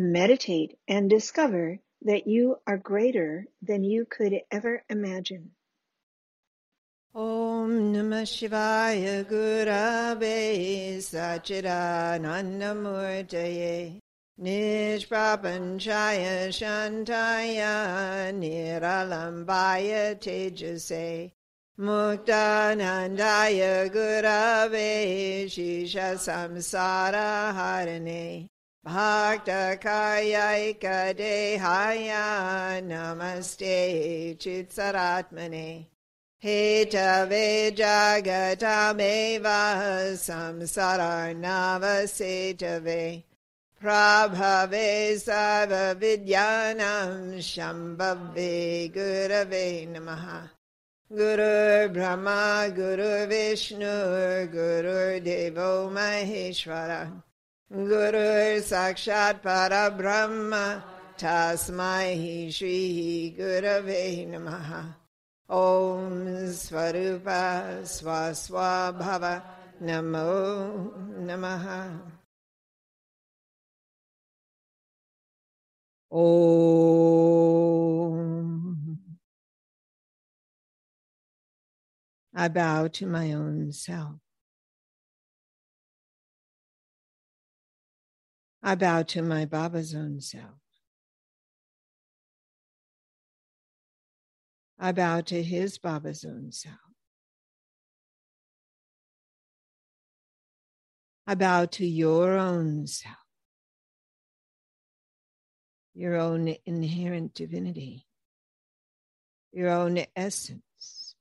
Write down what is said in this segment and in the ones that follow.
Meditate and discover that you are greater than you could ever imagine. Om Namah Shivaya Gurave Sachidanandamurtaye Nishprapanchaya Shantaya Niralambaya Tejase Muktanandaya Gurave Shisha Samsara Harane यैकदेहाया नमस्ते चित्सरात्मने Hathaway जागरतामेव संसारसेतवे प्राभवे सर्वविद्यानां शम्भवे गुरवे नमः गुरुर्ब्रह्मा गुरुविष्णु गुरुदेवो Maheshwar Guru Sakshat Parabrahma Tasmai Shri Gurave Namaha. Om Svarupa Swaswabhava Namo Namaha. Om. I bow to my own self. I bow to my Baba's own self. I bow to his Baba's own self. I bow to your own self, your own inherent divinity, your own essence,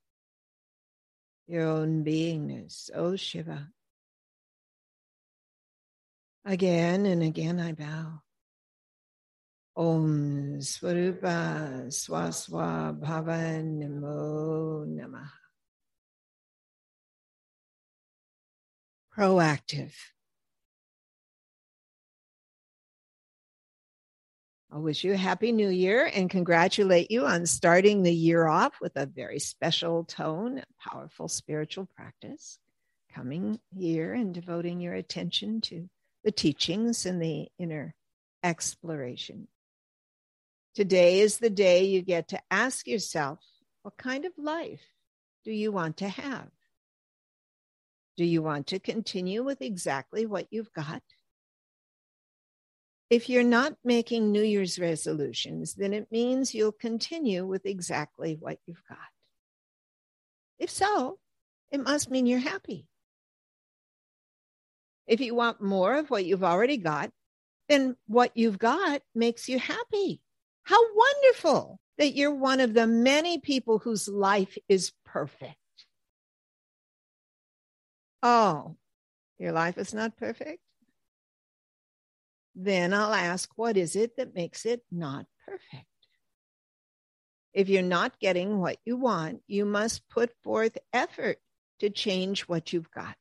your own beingness. Oh, Shiva. Again and again I bow. Om Svarupa Swaswa Bhava Namo Namaha. Proactive. I wish you a happy new year and congratulate you on starting the year off with a very special tone, powerful spiritual practice. Coming here and devoting your attention to the teachings and the inner exploration. Today is the day you get to ask yourself, what kind of life do you want to have? Do you want to continue with exactly what you've got? If you're not making New Year's resolutions, then it means you'll continue with exactly what you've got. If so, it must mean you're happy. If you want more of what you've already got, then what you've got makes you happy. How wonderful that you're one of the many people whose life is perfect. Oh, your life is not perfect? Then I'll ask, what is it that makes it not perfect? If you're not getting what you want, you must put forth effort to change what you've got.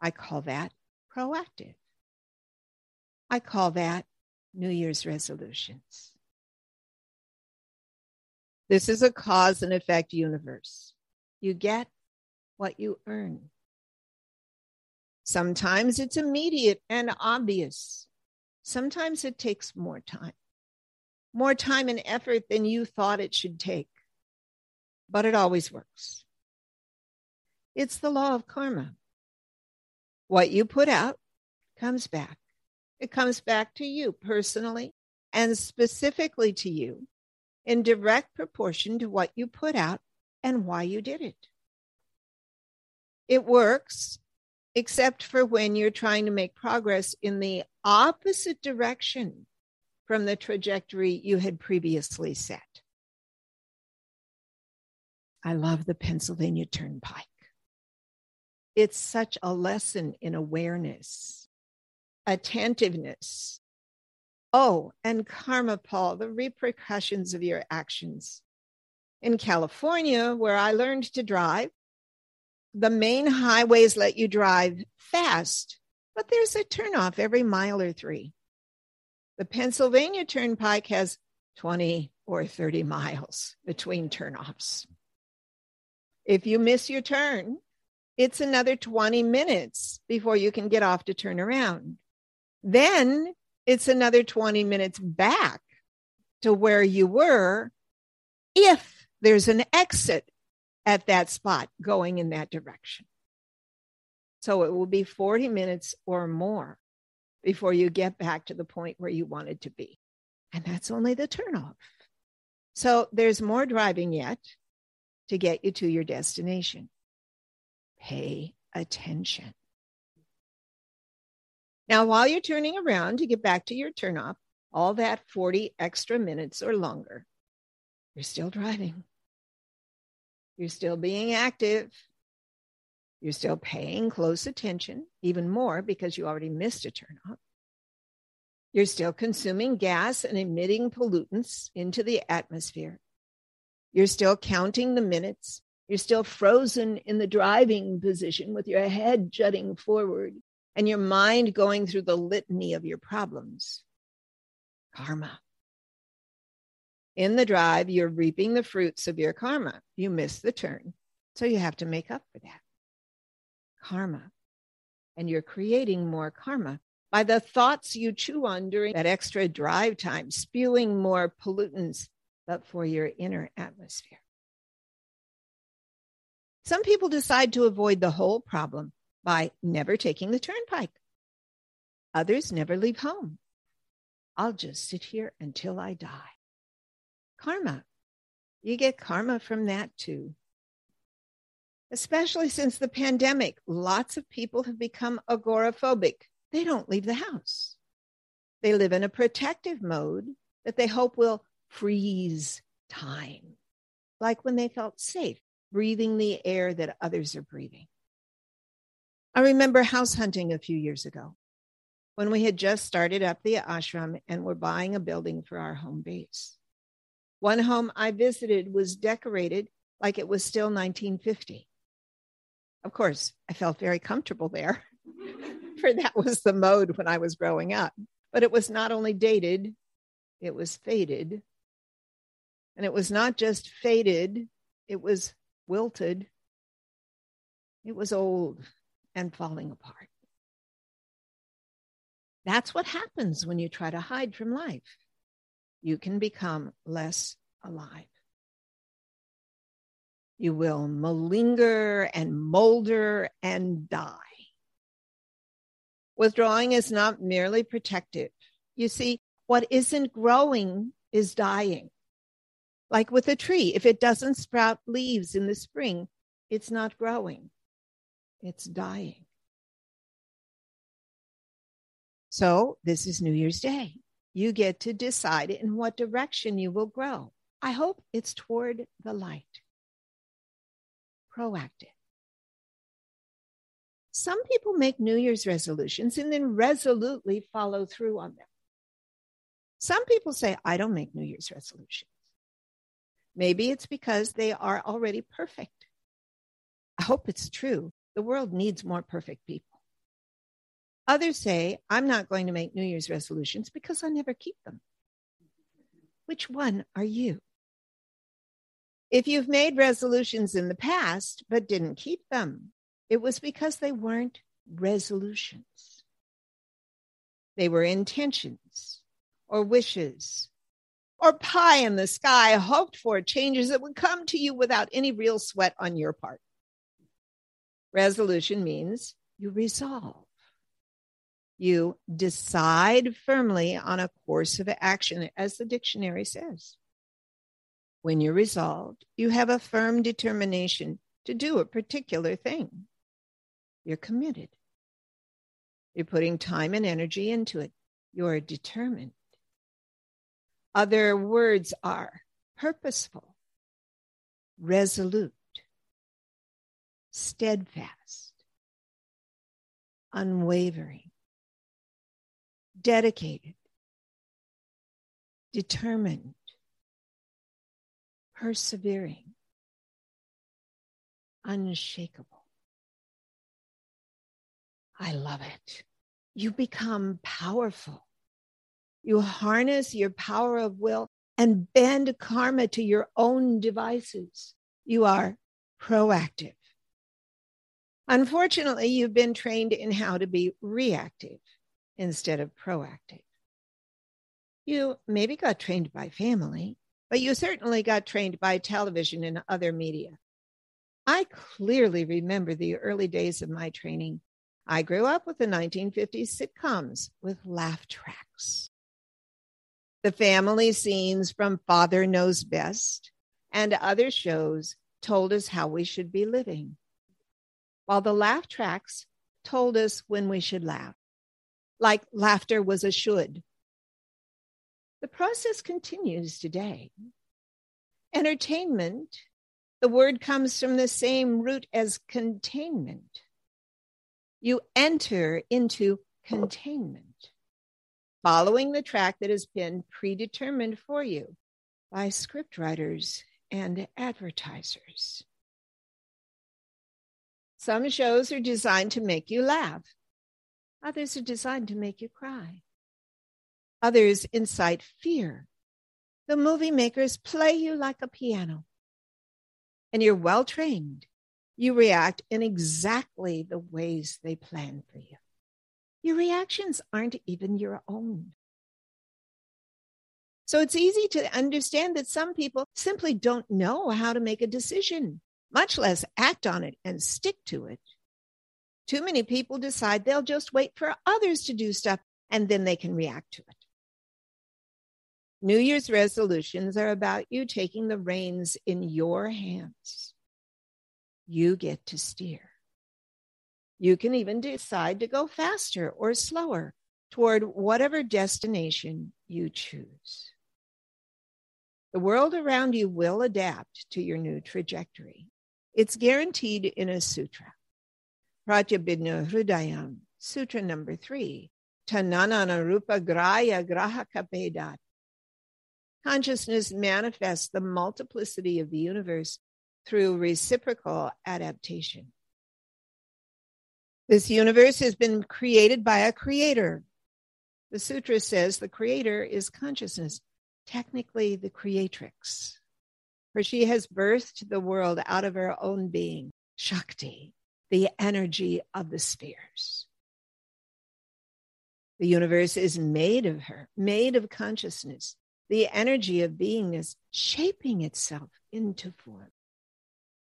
I call that proactive. I call that New Year's resolutions. This is a cause and effect universe. You get what you earn. Sometimes it's immediate and obvious. Sometimes it takes more time, more time and effort than you thought it should take, but it always works. It's the law of karma. What you put out comes back. It comes back to you personally and specifically to you in direct proportion to what you put out and why you did it. It works, except for when you're trying to make progress in the opposite direction from the trajectory you had previously set. I love the Pennsylvania Turnpike. It's such a lesson in awareness, attentiveness. Oh, and karma, phala, the repercussions of your actions. In California, where I learned to drive, the main highways let you drive fast, but there's a turnoff every mile or three. The Pennsylvania Turnpike has 20 or 30 miles between turnoffs. If you miss your turn, it's another 20 minutes before you can get off to turn around. Then it's another 20 minutes back to where you were if there's an exit at that spot going in that direction. So it will be 40 minutes or more before you get back to the point where you wanted to be. And that's only the turnoff. So there's more driving yet to get you to your destination pay attention. Now, while you're turning around to get back to your turnoff, all that 40 extra minutes or longer, you're still driving. You're still being active. You're still paying close attention, even more because you already missed a turnoff. You're still consuming gas and emitting pollutants into the atmosphere. You're still counting the minutes you're still frozen in the driving position with your head jutting forward and your mind going through the litany of your problems. Karma. In the drive, you're reaping the fruits of your karma. You miss the turn. So you have to make up for that. Karma. And you're creating more karma by the thoughts you chew on during that extra drive time, spewing more pollutants, but for your inner atmosphere. Some people decide to avoid the whole problem by never taking the turnpike. Others never leave home. I'll just sit here until I die. Karma. You get karma from that too. Especially since the pandemic, lots of people have become agoraphobic. They don't leave the house. They live in a protective mode that they hope will freeze time, like when they felt safe breathing the air that others are breathing. I remember house hunting a few years ago when we had just started up the ashram and were buying a building for our home base. One home I visited was decorated like it was still 1950. Of course, I felt very comfortable there, for that was the mode when I was growing up. But it was not only dated, it was faded. And it was not just faded, it was wilted. It was old and falling apart. That's what happens when you try to hide from life. You can become less alive. You will malinger and molder and die. Withdrawing is not merely protective. You see, what isn't growing is dying. Like with a tree, if it doesn't sprout leaves in the spring, it's not growing, it's dying. So, this is New Year's Day. You get to decide in what direction you will grow. I hope it's toward the light. Proactive. Some people make New Year's resolutions and then resolutely follow through on them. Some people say, I don't make New Year's resolutions. Maybe it's because they are already perfect. I hope it's true. The world needs more perfect people. Others say, I'm not going to make New Year's resolutions because I never keep them. Which one are you? If you've made resolutions in the past but didn't keep them, it was because they weren't resolutions. They were intentions or wishes or pie in the sky hoped for changes that would come to you without any real sweat on your part. Resolution means you resolve. You decide firmly on a course of action, as the dictionary says. When you're resolved, you have a firm determination to do a particular thing. You're committed. You're putting time and energy into it. You're determined. Other words are purposeful, resolute, steadfast, unwavering, dedicated, determined, persevering, unshakable. I love it. You become powerful. You harness your power of will and bend karma to your own devices. You are proactive. Unfortunately, you've been trained in how to be reactive instead of proactive. You maybe got trained by family, but you certainly got trained by television and other media. I clearly remember the early days of my training. I grew up with the 1950s sitcoms with laugh tracks. The family scenes from Father Knows Best and other shows told us how we should be living, while the laugh tracks told us when we should laugh, like laughter was a should. The process continues today. Entertainment, the word comes from the same root as containment. You enter into containment, following the track that has been predetermined for you by scriptwriters and advertisers. Some shows are designed to make you laugh. Others are designed to make you cry. Others incite fear. The movie makers play you like a piano. And you're well trained. You react in exactly the ways they plan for you. Your reactions aren't even your own. So it's easy to understand that some people simply don't know how to make a decision, much less act on it and stick to it. Too many people decide they'll just wait for others to do stuff and then they can react to it. New Year's resolutions are about you taking the reins in your hands. You get to steer. You can even decide to go faster or slower toward whatever destination you choose. The world around you will adapt to your new trajectory. It's guaranteed in a sutra. Pratyabhijna Hridayam, Sutra number three, Tananana Rupa Grahya Grahaka Consciousness manifests the multiplicity of the universe through reciprocal adaptation. This universe has been created by a creator. The sutra says the creator is consciousness, technically the creatrix, for she has birthed the world out of her own being, Shakti, the energy of the spheres. The universe is made of her, made of consciousness, the energy of beingness shaping itself into form.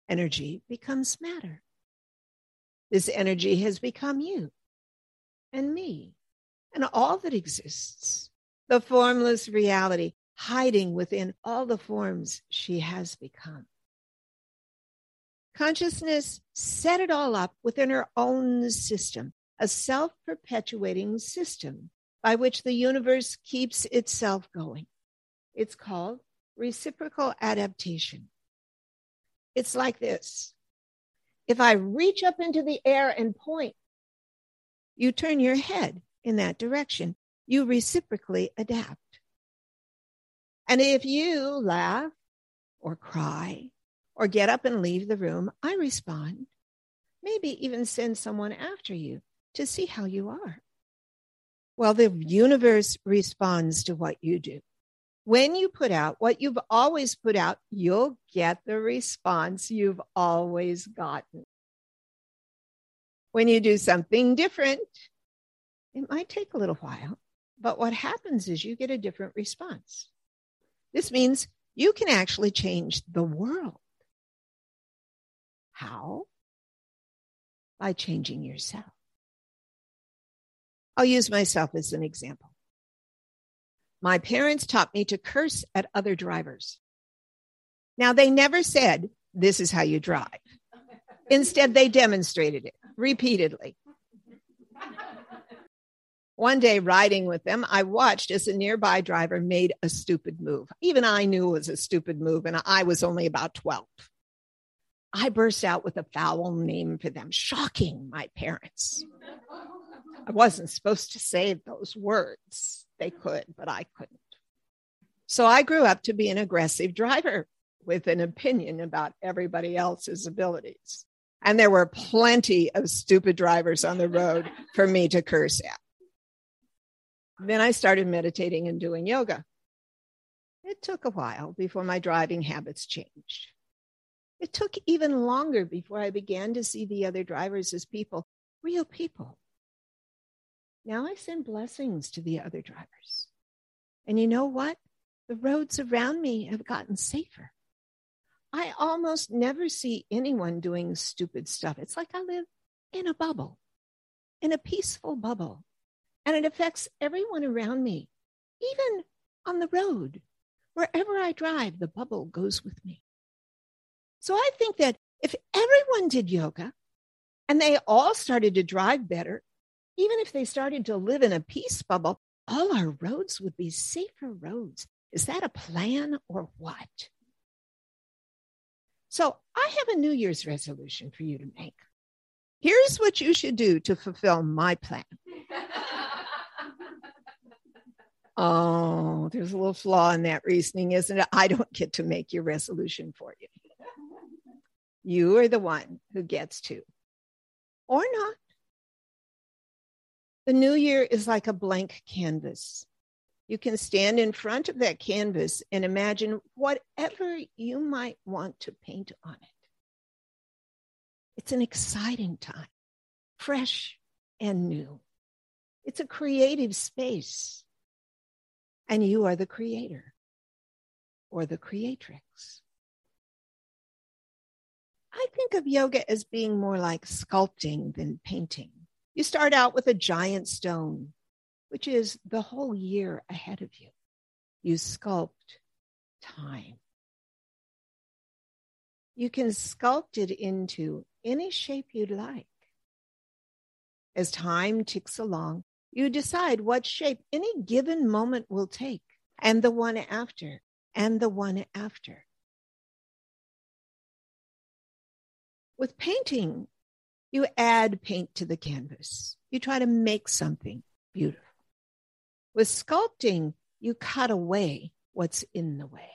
Energy becomes matter. This energy has become you and me and all that exists, the formless reality hiding within all the forms she has become. Consciousness set it all up within her own system, a self perpetuating system by which the universe keeps itself going. It's called reciprocal adaptation. It's like this. If I reach up into the air and point, you turn your head in that direction. You reciprocally adapt. And if you laugh or cry or get up and leave the room, I respond. Maybe even send someone after you to see how you are. Well, the universe responds to what you do when you put out what you've always put out, you'll get the response you've always gotten. When you do something different, it might take a little while, but what happens is you get a different response. This means you can actually change the world. How? By changing yourself. I'll use myself as an example. My parents taught me to curse at other drivers. Now, they never said, This is how you drive. Instead, they demonstrated it repeatedly. One day, riding with them, I watched as a nearby driver made a stupid move. Even I knew it was a stupid move, and I was only about 12. I burst out with a foul name for them, shocking my parents. I wasn't supposed to say those words. They could, but I couldn't. So I grew up to be an aggressive driver with an opinion about everybody else's abilities. And there were plenty of stupid drivers on the road for me to curse at. Then I started meditating and doing yoga. It took a while before my driving habits changed. It took even longer before I began to see the other drivers as people, real people. Now I send blessings to the other drivers. And you know what? The roads around me have gotten safer. I almost never see anyone doing stupid stuff. It's like I live in a bubble, in a peaceful bubble and it affects everyone around me, even on the road. Wherever I drive, the bubble goes with me. So I think that if everyone did yoga and they all started to drive better, even if they started to live in a peace bubble, all our roads would be safer roads. Is that a plan or what? So I have a New Year's resolution for you to make. Here's what you should do to fulfill my plan. Oh, there's a little flaw in that reasoning, isn't it? I don't get to make your resolution for you. You are the one who gets to, or not. The new year is like a blank canvas. You can stand in front of that canvas and imagine whatever you might want to paint on it. It's an exciting time, fresh and new. It's a creative space and you are the creator or the creatrix. I think of yoga as being more like sculpting than painting. You start out with a giant stone, which is the whole year ahead of you. You sculpt time. You can sculpt it into any shape you'd like. As time ticks along, you decide what shape any given moment will take, and the one after, and the one after. With painting, you add paint to the canvas. You try to make something beautiful. With sculpting, you cut away what's in the way.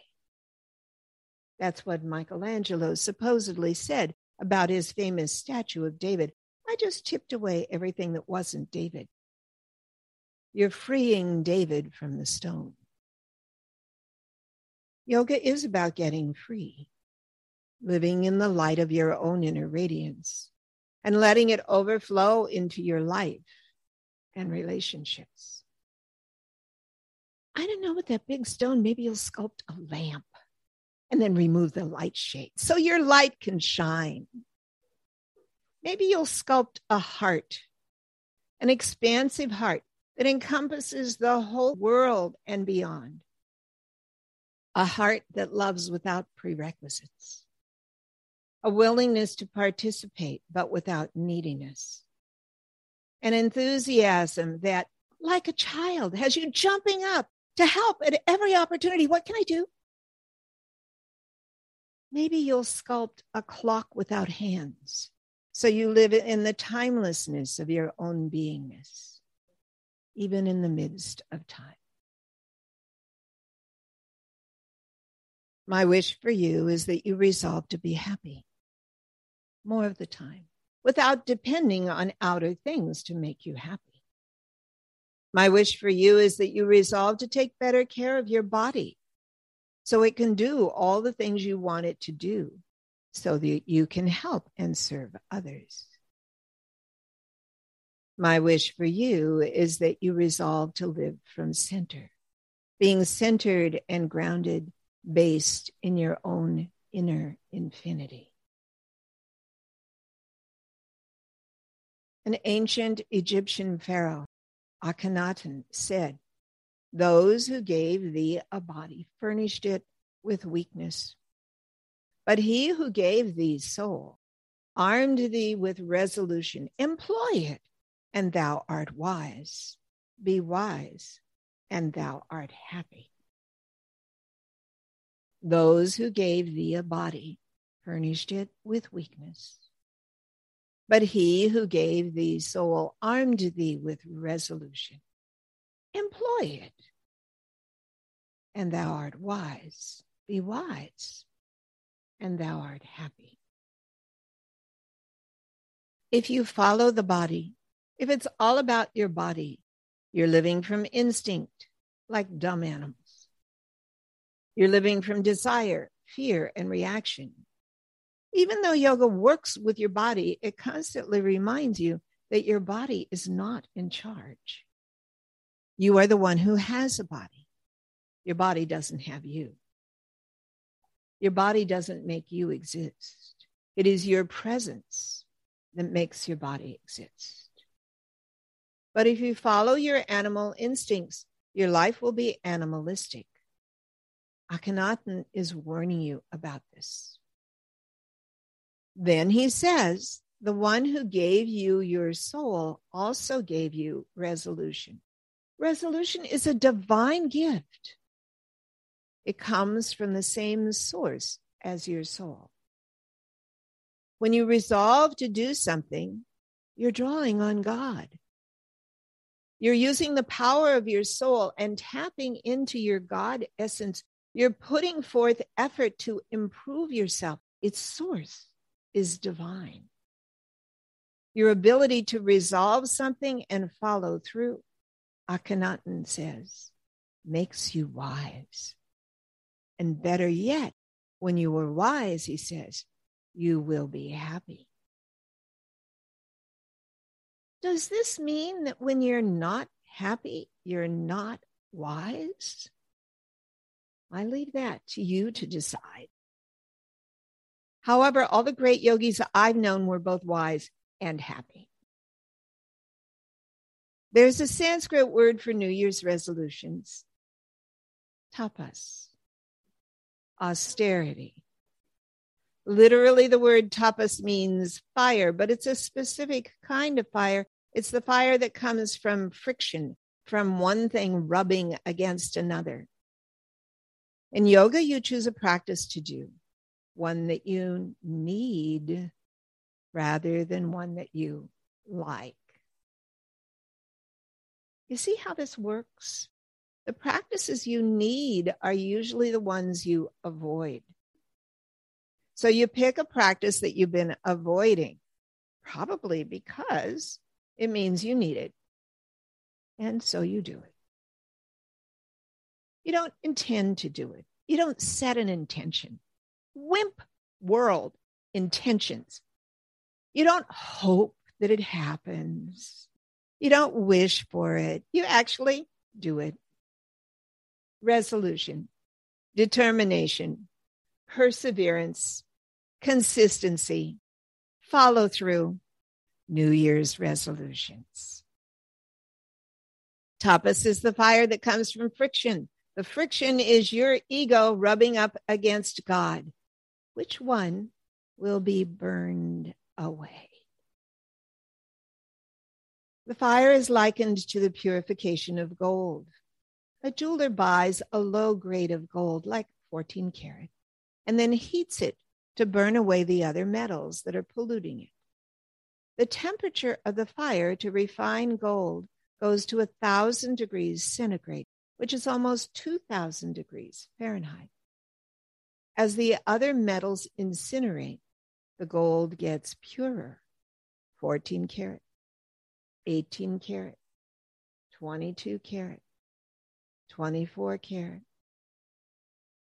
That's what Michelangelo supposedly said about his famous statue of David. I just chipped away everything that wasn't David. You're freeing David from the stone. Yoga is about getting free, living in the light of your own inner radiance and letting it overflow into your life and relationships. I don't know with that big stone, maybe you'll sculpt a lamp and then remove the light shade so your light can shine. Maybe you'll sculpt a heart, an expansive heart that encompasses the whole world and beyond. A heart that loves without prerequisites. A willingness to participate, but without neediness. An enthusiasm that, like a child, has you jumping up to help at every opportunity. What can I do? Maybe you'll sculpt a clock without hands so you live in the timelessness of your own beingness even in the midst of time. My wish for you is that you resolve to be happy more of the time without depending on outer things to make you happy. My wish for you is that you resolve to take better care of your body so it can do all the things you want it to do so that you can help and serve others. My wish for you is that you resolve to live from center, being centered and grounded, based in your own inner infinity. An ancient Egyptian pharaoh, Akhenaten, said, Those who gave thee a body furnished it with weakness. But he who gave thee soul armed thee with resolution. Employ it, and thou art wise. Be wise, and thou art happy. Those who gave thee a body furnished it with weakness. But he who gave thee soul armed thee with resolution. Employ it, and thou art wise. Be wise, and thou art happy. If you follow the body, if it's all about your body, you're living from instinct like dumb animals. You're living from desire, fear, and reaction. Even though yoga works with your body, it constantly reminds you that your body is not in charge. You are the one who has a body. Your body doesn't have you. Your body doesn't make you exist. It is your presence that makes your body exist. But if you follow your animal instincts, your life will be animalistic. Akhenaten is warning you about this. Then he says, The one who gave you your soul also gave you resolution. Resolution is a divine gift, it comes from the same source as your soul. When you resolve to do something, you're drawing on God. You're using the power of your soul and tapping into your God essence. You're putting forth effort to improve yourself. Its source is divine. Your ability to resolve something and follow through, Akhenaten says, makes you wise. And better yet, when you are wise, he says, you will be happy. Does this mean that when you're not happy, you're not wise? I leave that to you to decide. However, all the great yogis I've known were both wise and happy. There's a Sanskrit word for New Year's resolutions tapas, austerity. Literally, the word tapas means fire, but it's a specific kind of fire. It's the fire that comes from friction, from one thing rubbing against another. In yoga, you choose a practice to do, one that you need rather than one that you like. You see how this works? The practices you need are usually the ones you avoid. So you pick a practice that you've been avoiding, probably because it means you need it. And so you do it. You don't intend to do it, you don't set an intention. Wimp world intentions. You don't hope that it happens. You don't wish for it. You actually do it. Resolution, determination, perseverance, consistency, follow through, New Year's resolutions. Tapas is the fire that comes from friction. The friction is your ego rubbing up against God. Which one will be burned away? The fire is likened to the purification of gold. A jeweler buys a low grade of gold, like 14 karat, and then heats it to burn away the other metals that are polluting it. The temperature of the fire to refine gold goes to a thousand degrees centigrade, which is almost 2000 degrees Fahrenheit. As the other metals incinerate, the gold gets purer 14 karat, 18 karat, 22 karat, 24 karat.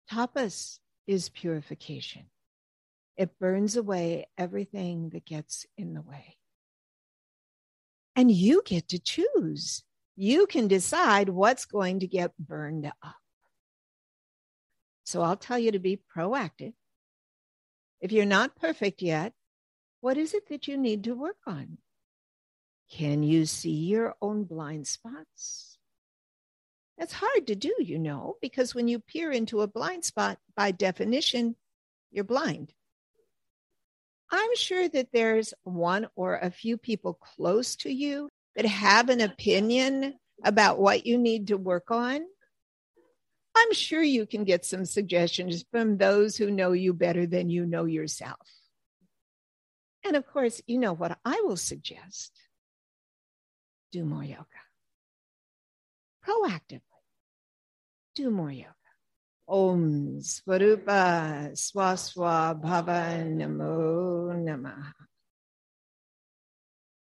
Tapas is purification. It burns away everything that gets in the way. And you get to choose. You can decide what's going to get burned up. So I'll tell you to be proactive. If you're not perfect yet, what is it that you need to work on? Can you see your own blind spots? That's hard to do, you know, because when you peer into a blind spot, by definition, you're blind. I'm sure that there's one or a few people close to you that have an opinion about what you need to work on. I'm sure you can get some suggestions from those who know you better than you know yourself. And of course, you know what I will suggest do more yoga. Proactively, do more yoga. Om Swarupa Swaswa Bhava Namo Namaha.